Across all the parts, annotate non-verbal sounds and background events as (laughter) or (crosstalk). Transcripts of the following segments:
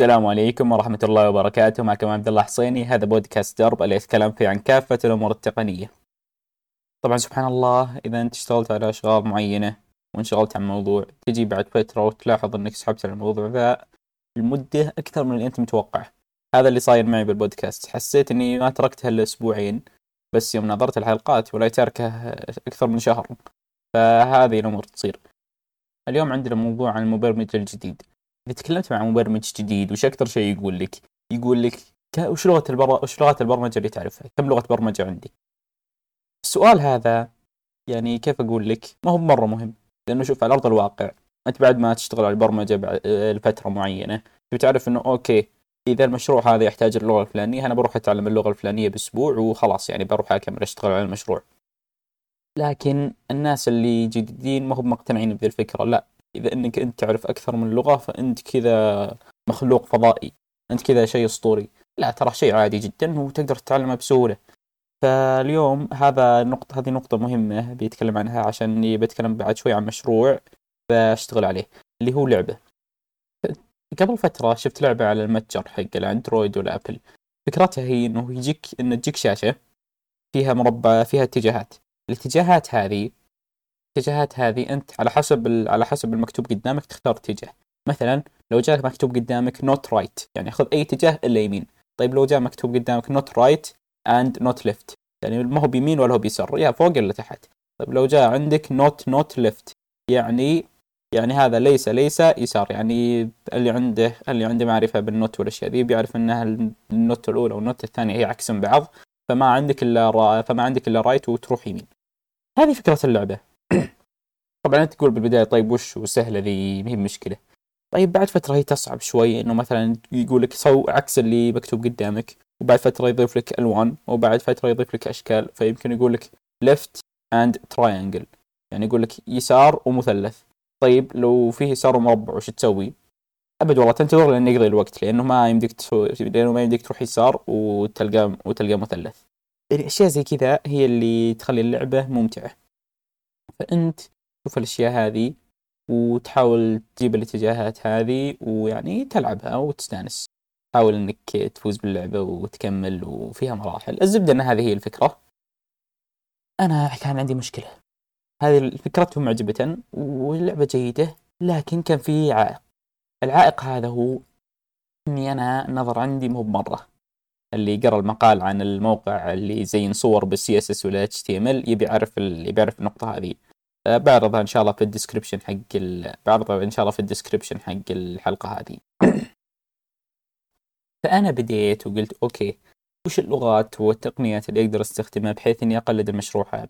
السلام عليكم ورحمة الله وبركاته. معكم عبد الله حصيني. هذا بودكاست درب اللي يتكلم فيه عن كافة الأمور التقنية. طبعا سبحان الله إذا أنت اشتغلت على أشغال معينة وانشغلت عن موضوع تجي بعد فترة وتلاحظ أنك سحبت على الموضوع ذا المدة أكثر من اللي أنت متوقع. هذا اللي صاير معي بالبودكاست. حسيت أني ما تركتها إلا أسبوعين بس يوم نظرت الحلقات ولا تركه أكثر من شهر. فهذه الأمور تصير. اليوم عندنا موضوع عن المبرمج الجديد. إذا تكلمت مع مبرمج جديد وش أكثر شيء يقول لك؟ يقول لك وش لغة البر... وش لغة البرمجة اللي تعرفها؟ كم لغة برمجة عندك؟ السؤال هذا يعني كيف أقول لك؟ ما هو مرة مهم لأنه شوف على أرض الواقع أنت بعد ما تشتغل على البرمجة بعد لفترة معينة بتعرف إنه أوكي إذا المشروع هذا يحتاج اللغة الفلانية أنا بروح أتعلم اللغة الفلانية بأسبوع وخلاص يعني بروح أكمل أشتغل على المشروع لكن الناس اللي جديدين ما هم مقتنعين بذي الفكرة لا إذا أنك أنت تعرف أكثر من لغة فأنت كذا مخلوق فضائي. أنت كذا شيء أسطوري. لا ترى شيء عادي جدا وتقدر تتعلمه بسهولة. فاليوم هذا نقطة هذه نقطة مهمة بيتكلم عنها عشان بتكلم بعد شوي عن مشروع بشتغل عليه اللي هو لعبة. قبل فترة شفت لعبة على المتجر حق الأندرويد والأبل فكرتها هي إنه يجيك إنه تجيك شاشة فيها مربع فيها اتجاهات. الاتجاهات هذه الاتجاهات هذه أنت على حسب على حسب المكتوب قدامك تختار اتجاه. مثلا لو جاك مكتوب قدامك not right يعني خذ أي اتجاه إلا يمين. طيب لو جاء مكتوب قدامك not right and not left يعني ما هو بيمين ولا هو بيسار يا فوق ولا تحت طيب لو جاء عندك not not left يعني يعني هذا ليس ليس يسار يعني اللي عنده اللي عنده معرفة بال not والأشياء ذي بيعرف إنها ال not الأولى وال not الثانية هي عكس بعض فما عندك إلا. فما عندك إلا right وتروح يمين. هذه فكرة اللعبة. طبعا أنت تقول بالبداية طيب وش وسهله ذي ما هي مشكلة طيب بعد فترة هي تصعب شوي إنه مثلا يقول لك سو عكس اللي مكتوب قدامك وبعد فترة يضيف لك ألوان وبعد فترة يضيف لك أشكال فيمكن يقول لك left and triangle يعني يقول لك يسار ومثلث طيب لو فيه يسار ومربع وش تسوي؟ أبد والله تنتظر لين يقضي الوقت لأنه ما يمديك لأنه ما يمديك تروح يسار وتلقى وتلقى مثلث. الاشياء زي كذا هي اللي تخلي اللعبة ممتعة. فأنت تشوف الأشياء هذه وتحاول تجيب الاتجاهات هذه ويعني تلعبها وتستأنس. حاول إنك تفوز باللعبة وتكمل وفيها مراحل. الزبدة إن هذه هي الفكرة. أنا كان عندي مشكلة. هذه فكرتهم معجبة واللعبة جيدة لكن كان في عائق. العائق هذا هو إني أنا نظر عندي مو بمرة. اللي قرا المقال عن الموقع اللي يزين صور بالسي اس اس ولا اتش تي ام ال يبي يعرف يبي يعرف النقطة هذه. بعرضها إن شاء الله في ال description حق ال... بعرضها إن شاء الله في ال description حق الحلقة هذه. (coughs) فأنا بديت وقلت okay وش اللغات والتقنيات اللي أقدر أستخدمها بحيث إني أقلد المشروع هذا؟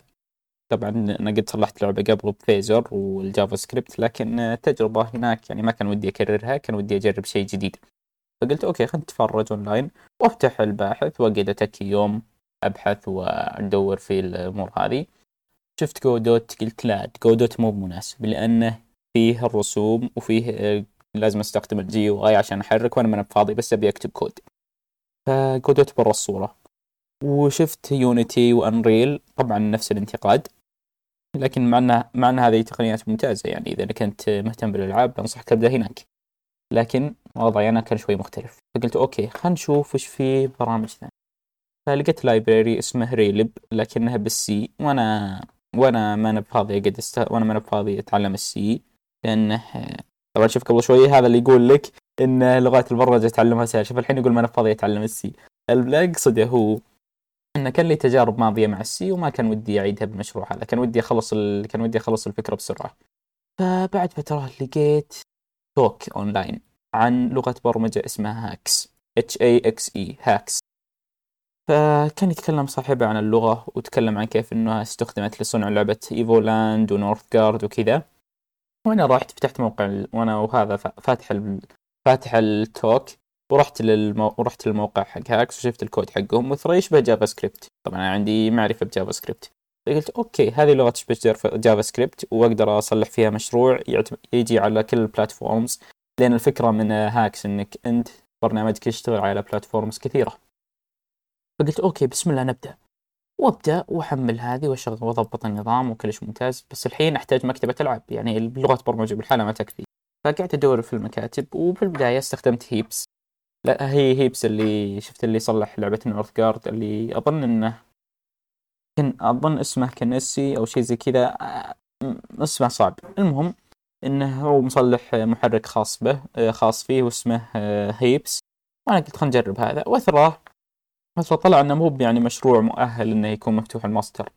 طبعا أنا قد صلحت لعبة قبل ب Phaser وال JavaScript لكن التجربه هناك يعني ما كان ودي أكررها كان ودي أجرب شيء جديد. فقلت okay خلينا نتفرج أونلاين وأفتح الباحث وأقعد أتكي يوم أبحث وأدور في الأمور هذه. شفت Godot قلت لا Godot مو مناسب لأنه فيه الرسوم وفيه آه، لازم أستخدم ال GUI عشان أحرك وأنا من فاضي بس أبي أكتب كود. ف Godot برا الصورة وشفت Unity و Unreal طبعا نفس الانتقاد لكن مع ان مع إن هذه تقنيات ممتازة يعني إذا كنت مهتم بالألعاب أنصحك تبدا هناك. لكن وضعي أنا كان شوي مختلف. فقلت okay خلينا نشوف وش في برامج ثانية فلقيت library اسمه raylib لكنها بال C وأنا وأنا ما أنا بفاضي اقعد است... وأنا ما أنا بفاضي أتعلم ال C لأنه طبعا شوف قبل شوي هذا اللي يقول لك إن لغات البرمجة تعلمها سهل. شوف الحين يقول ما أنا فاضي أتعلم ال C اللي اقصده هو انه كان لي تجارب ماضية مع ال C وما كان ودي أعيدها بالمشروع هذا. كان ودي أخلص ال... كان ودي أخلص الفكرة بسرعة. فبعد فترة لقيت talk online عن لغة برمجة اسمها هاكس. اتش اي إكس اي هاكس. فكان يتكلم صاحبه عن اللغة وتكلم عن كيف إنها استخدمت لصنع لعبة Evoland و Northgard وكذا. وأنا رحت فتحت موقع وأنا وهذا فاتح ال... فاتح ال talk ورحت للمو... ورحت للموقع حق Haxe وشفت الكود حقهم وترى يشبه JavaScript طبعا أنا عندي معرفة ب JavaScript فقلت okay هذه لغة تشبه JavaScript وأقدر أصلح فيها مشروع يجي على كل ال platforms لأن الفكرة من Haxe إنك أنت برنامجك يشتغل على platforms كثيرة. فقلت okay بسم الله نبدأ. وأبدأ وأحمل هذه وأشغل وأضبط النظام وكلش ممتاز. بس الحين أحتاج مكتبة ألعاب يعني لغه برمجة بالحالة ما تكفي. فقعدت أدور في المكاتب وفي البدايه استخدمت Heaps. لا هي Heaps اللي شفت اللي صلح لعبة Northgard اللي أظن إنه كان أظن اسمه كنسي أو شيء زي كذا. آه، اسمه صعب. المهم إنه هو مصلح محرك خاص به آه، خاص فيه واسمه آه، Heaps. وأنا قلت خلينا نجرب هذا. وتراه فطلع إنه مو يعني مشروع مؤهل إنه يكون مفتوح المصدر.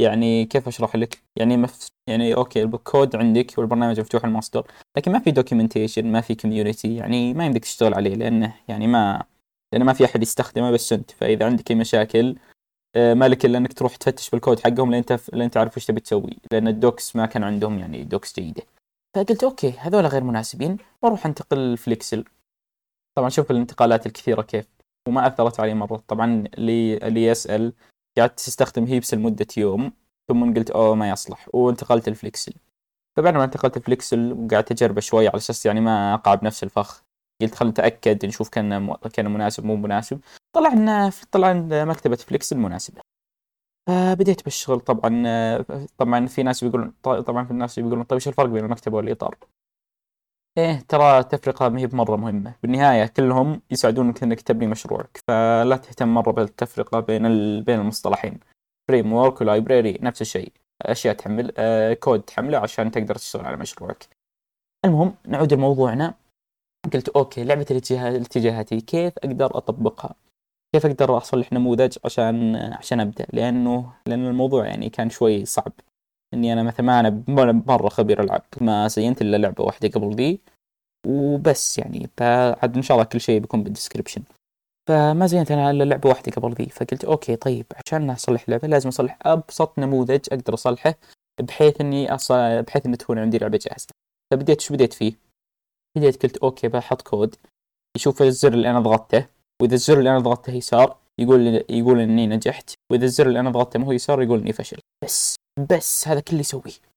يعني كيف أشرح لك؟ يعني مف... يعني okay الكود عندك والبرنامج مفتوح المصدر لكن ما في documentation ما في community يعني ما يمديك تشتغل عليه لأنه يعني ما لأنه ما في أحد يستخدمه بس أنت. فإذا عندك أي مشاكل آه، ما لك إلا إنك تروح تفتش بالكود حقهم لين انت لين تعرف إيش تبي تسوي لأن ال docs ما كان عندهم يعني docs جيدة. فقلت okay هذول غير مناسبين وأروح أنتقل Flixel طبعا شوف الانتقالات الكثيرة كيف. وما أثرت علي مرة. طبعا اللي اللي يسال قعدت تستخدم Heaps لمدة يوم ثم قلت أوه ما يصلح وانتقلت ال Flixel فبعد ما انتقلت ال Flixel وقعدت أجربه شوي على أساس يعني ما اقع بنفس الفخ. قلت خلينا نتأكد نشوف كان كان مناسب مو مناسب. طلع ان طلع إن مكتبة Flixel مناسبة. فبديت بالشغل طبعا طبعا في ناس بيقولون طبعا في الناس بيقولون طيب إيش الفرق بين المكتبة والإطار؟ إيه ترى التفرقة ما هي بمرة مهمة. بالنهاية كلهم يساعدونك إنك تبني مشروعك فلا تهتم مرة بالتفرقة بين ال... بين المصطلحين. framework و library نفس الشيء. أشياء تحمل آه كود تحمله عشان تقدر تشتغل على مشروعك. المهم نعود لموضوعنا. قلت okay لعبة الاتجاهاتي. كيف أقدر أطبقها؟ كيف أقدر أصلح نموذج عشان عشان أبدأ؟ لأنه لأن الموضوع يعني كان شوي صعب. إني أنا مثلا ما أنا مرة خبير العاب ما زينت إلا لعبة واحدة قبل دي وبس يعني. فعاد إن شاء الله كل شيء بيكون بال description فما زينت أنا إلا لعبة واحدة قبل ذي. فقلت okay طيب عشان أصلح لعبة لازم أصلح أبسط نموذج أقدر أصلحه بحيث إني أص... بحيث ان تكون عندي لعبة جاهزة. فبديت شو بديت فيه؟ بديت قلت okay بحط كود. يشوف الزر اللي أنا ضغطته. وإذا الزر اللي أنا ضغطته يسار يقول يقول إني نجحت. وإذا الزر اللي أنا ضغطته ما هو يسار يقول إني فشل. بس. بس هذا كل اللي يسويه.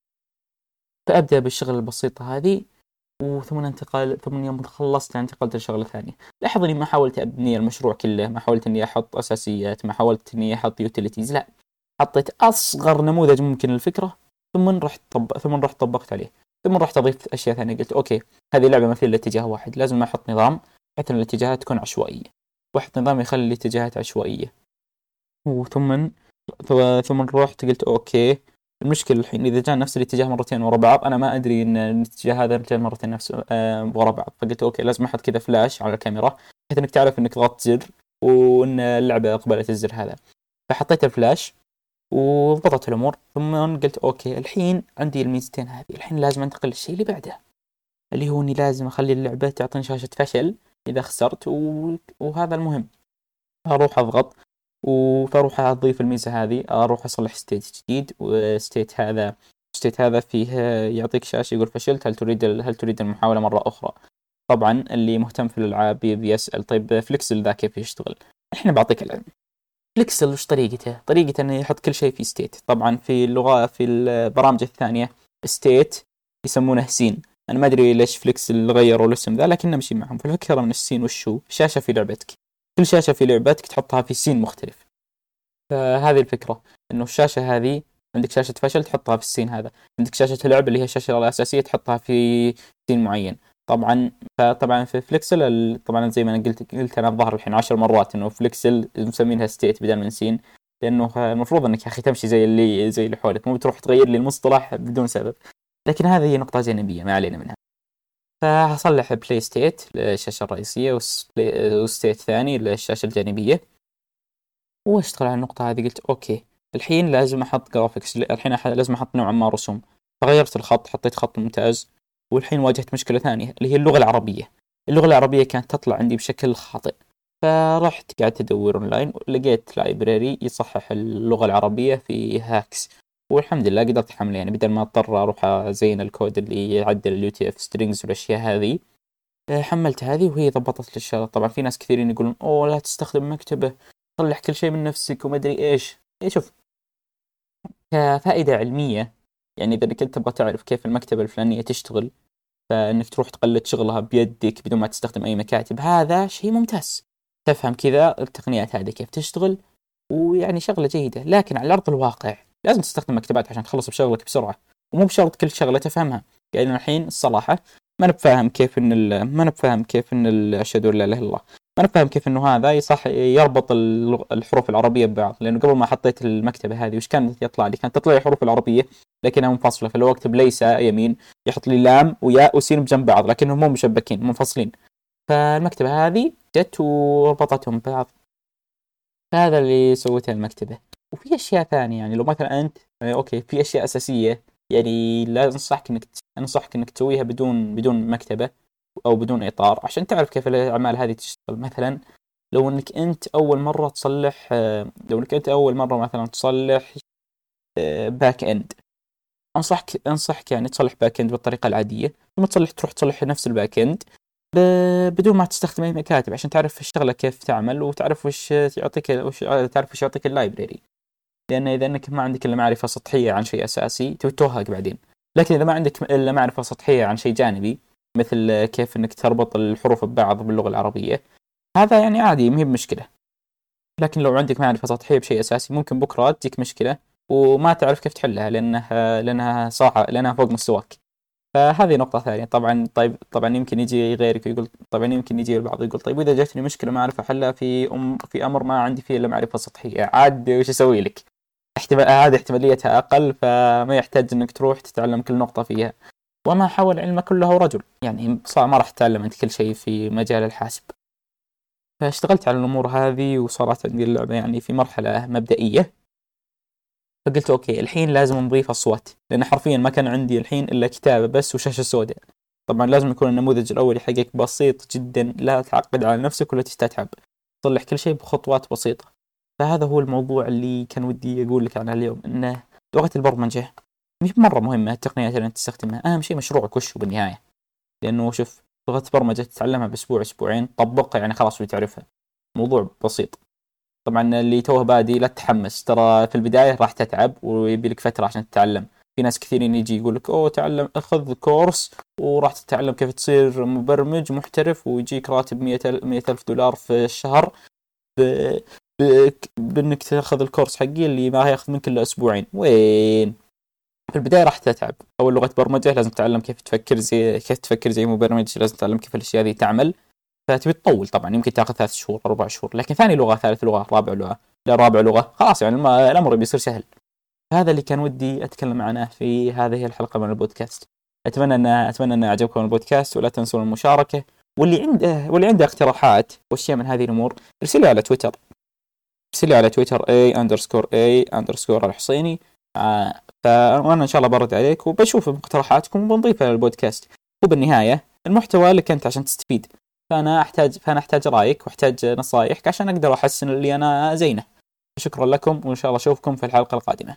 فأبدأ بالشغله البسيطه هذه وثم انتقل ثم يوم خلصت انتقلت لشغلة ثانية. لاحظ إني ما حاولت أبني المشروع كله ما حاولت إني أحط أساسيات ما حاولت إني أحط utilities لا. حطيت أصغر نموذج ممكن للفكرة ثم رحت طب... ثم رحت طبقت عليه. ثم رحت أضيف أشياء ثانية قلت okay هذه لعبة الا اتجاه واحد لازم أحط نظام بحيث إن الاتجاهات تكون عشوائية. واحط نظام يخلي الاتجاهات عشوائية. وثم ثم رحت قلت okay. المشكلة الحين إذا جاء نفس الاتجاه مرتين ورا بعض أنا ما أدري إن الاتجاه هذا جاء مرتين نفس آه ورا بعض. فقلت okay لازم أحط كذا فلاش على الكاميرا بحيث إنك تعرف إنك ضغطت زر وإن اللعبة اقبلت الزر هذا. فحطيت الفلاش وضبطت الأمور ثم قلت okay الحين عندي الميزتين هذه. الحين لازم أنتقل للشيء اللي بعده اللي هو إني لازم أخلي اللعبة تعطيني شاشة فشل إذا خسرت و... وهذا المهم. أروح أضغط. فاروح اضيف الميزة هذه أروح اصلح state جديد و state هذا state هذا فيه يعطيك شاشة يقول فشلت هل تريد هل تريد المحاولة مرة أخرى؟ طبعا اللي مهتم في الألعاب بيسال طيب Flixel ذا كيف يشتغل؟ الحين بعطيك العلم. Flixel وش طريقته؟ طريقته إنه يحط كل شيء في state طبعا في اللغة في البرامج الثانية state يسمونه scene أنا ما أدري ليش Flixel غيروا الاسم ذا لكن نمشي معهم. فالفكرة من ال scene وشو؟ شاشة في لعبتك. كل شاشة في لعبتك تحطها في scene مختلف. فهذه الفكرة إنه الشاشة هذه عندك شاشة فشل تحطها في ال scene هذا عندك شاشة لعب اللي هي الشاشة الأساسية تحطها في scene معين. طبعا فطبعا في Flixel طبعا زي ما أنا قلت قلت أنا الظاهر الحين عشر مرات إنه Flixel مسمينها state بدل من scene. لأنه المفروض إنك يا أخي تمشي زي اللي زي اللي حولك مو بتروح تغير لي المصطلح بدون سبب. لكن هذه نقطة جانبية ما علينا منها. فهصلح play state للشاشة الرئيسية و state ثاني للشاشة الجانبية. واشتغل على النقطة هذه قلت okay الحين لازم أحط graphics الحين لازم أحط نوعا ما رسوم. فغيرت الخط حطيت خط ممتاز والحين واجهت مشكلة ثانية اللي هي اللغة العربية. اللغة العربية كانت تطلع عندي بشكل خاطئ. فرحت قعدت أدور اونلاين لقيت library يصحح اللغة العربية في Haxe والحمد لله قدرت أحمله. يعني بدل ما أضطر أروح أزين الكود اللي يعدل ال UTF strings والأشياء هذه آه، حملت هذه وهي ضبطت لي الشغله طبعا في ناس كثيرين يقولون أوه لا تستخدم مكتبة صلح كل شيء من نفسك وما أدري إيش. إيه شوف كفائدة علمية يعني إذا كنت تبغى تعرف كيف المكتبة الفلانية تشتغل فإنك تروح تقلد شغلها بيدك بدون ما تستخدم أي مكاتب هذا شيء ممتاز. تفهم كذا التقنيات هذه كيف تشتغل ويعني شغلة جيدة. لكن على أرض الواقع لازم تستخدم مكتبات عشان تخلص بشغلك بسرعة ومو بشرط كل شغلة تفهمها. يعني الحين الصراحه ما نبفاهم كيف إن ما نبفاهم كيف إن أشهد أن لا إله إلا الله. أنا فاهم كيف إنه هذا صح يربط الحروف العربية ببعض لأنه قبل ما حطيت المكتبة هذه وش كانت يطلع لي؟ كانت تطلع لي الحروف العربية لكنها منفصلة. فلو اكتب ليس يمين يحط لي لام وياء وسين بجنب بعض لكنهم مو مشبكين منفصلين. فالمكتبة هذه جت وربطتهم ببعض. هذا اللي سويته المكتبة. وفي أشياء ثانية يعني لو مثلا أنت يعني okay في أشياء أساسية يعني لا أنصحك إنك أنصحك إنك تسويها بدون بدون مكتبة أو بدون إطار عشان تعرف كيف الأعمال هذه تشتغل. مثلا لو إنك أنت أول مرة تصلح لو إنك أنت أول مرة مثلا تصلح back end أنصحك أنصحك يعني تصلح back end بالطريقة العادية ثم تصلح تروح تصلح نفس ال back end بدون ما تستخدم أي مكاتب عشان تعرف الشغلة كيف تعمل وتعرف وش يعطيك وش تعرف وش يعطيك ال library لأن إذا إنك ما عندك إلا معرفة سطحية عن شيء أساسي تتوهق بعدين. لكن إذا ما عندك إلا معرفة سطحية عن شيء جانبي مثل كيف إنك تربط الحروف ببعض باللغة العربية هذا يعني عادي ما هي بمشكلة. لكن لو عندك معرفة سطحية بشيء أساسي ممكن بكرة تجيك مشكلة وما تعرف كيف تحلها لانها لأنها صاحة لأنها فوق مستواك. فهذه نقطة ثانية. طبعا طيب طبعا يمكن يجي غيرك ويقول طبعا يمكن يجي البعض يقول طيب وإذا جتني مشكلة ما أعرف أحلها في أم في أمر ما عندي فيه إلا معرفة سطحية عاد وش أسوي لك؟ احتمال هذه احتماليتها أقل فما يحتاج إنك تروح تتعلم كل نقطة فيها. وما حول علمك كله رجل. يعني صار ما راح تتعلم انت كل شيء في مجال الحاسب. فاشتغلت على الأمور هذه وصارت عندي اللعبة يعني في مرحلة مبدئية. فقلت أوكي الحين لازم نضيف أصوات. لأن حرفيا ما كان عندي الحين إلا كتابة بس وشاشة سوداء. طبعا لازم يكون النموذج الاولي حقك بسيط جدا. لا تعقد على نفسك ولا تستتعب. تصلح كل شيء بخطوات بسيطة. فهذا هو الموضوع اللي كان ودي أقول لك عنه اليوم إنه لغة البرمجة مش مرة مهمة التقنيات اللي أنت تستخدمها. أهم شيء مشروعك وش بالنهاية. لأنه شوف لغة برمجه تتعلمها بأسبوع أسبوعين طبقها يعني خلاص بتعرفها موضوع بسيط. طبعا اللي توه بادي لا تتحمس. ترى في البداية راح تتعب ويبي لك فترة عشان تتعلم. في ناس كثيرين يجي يقول لك أوه تعلم خذ كورس وراح تتعلم كيف تصير مبرمج محترف ويجيك راتب مية ألف دولار في الشهر. بانك تاخذ الكورس حقي اللي ما ياخذ منك إلا أسبوعين. وين؟ في البداية راح تتعب. أول لغة برمجة لازم تتعلم كيف تفكر زي كيف تفكر زي مبرمج لازم تتعلم كيف الأشياء هذه تعمل. فتبي تطول طبعا يمكن تاخذ ثلاث شهور أربع شهور. لكن ثاني لغة ثالث لغة رابع لغة. لا رابع لغة. خلاص يعني الأمر بيصير سهل. هذا اللي كان ودي أتكلم عنه في هذه الحلقة من البودكاست. أتمنى ان أتمنى إن يعجبكم البودكاست ولا تنسون المشاركة. واللي عنده واللي عنده اقتراحات وأشياء من هذه الأمور ارسل على تويتر. ارسل على تويتر اي underscore اي underscore الحصيني. آه فأنا إن شاء الله برد عليك وبشوف مقترحاتكم وبنضيفها للبودكاست. وبالنهاية المحتوى لك انت عشان تستفيد. فأنا أحتاج فأنا أحتاج رأيك وأحتاج نصائحك عشان أقدر أحسن اللي أنا زينه. شكرا لكم وإن شاء الله أشوفكم في الحلقة القادمة.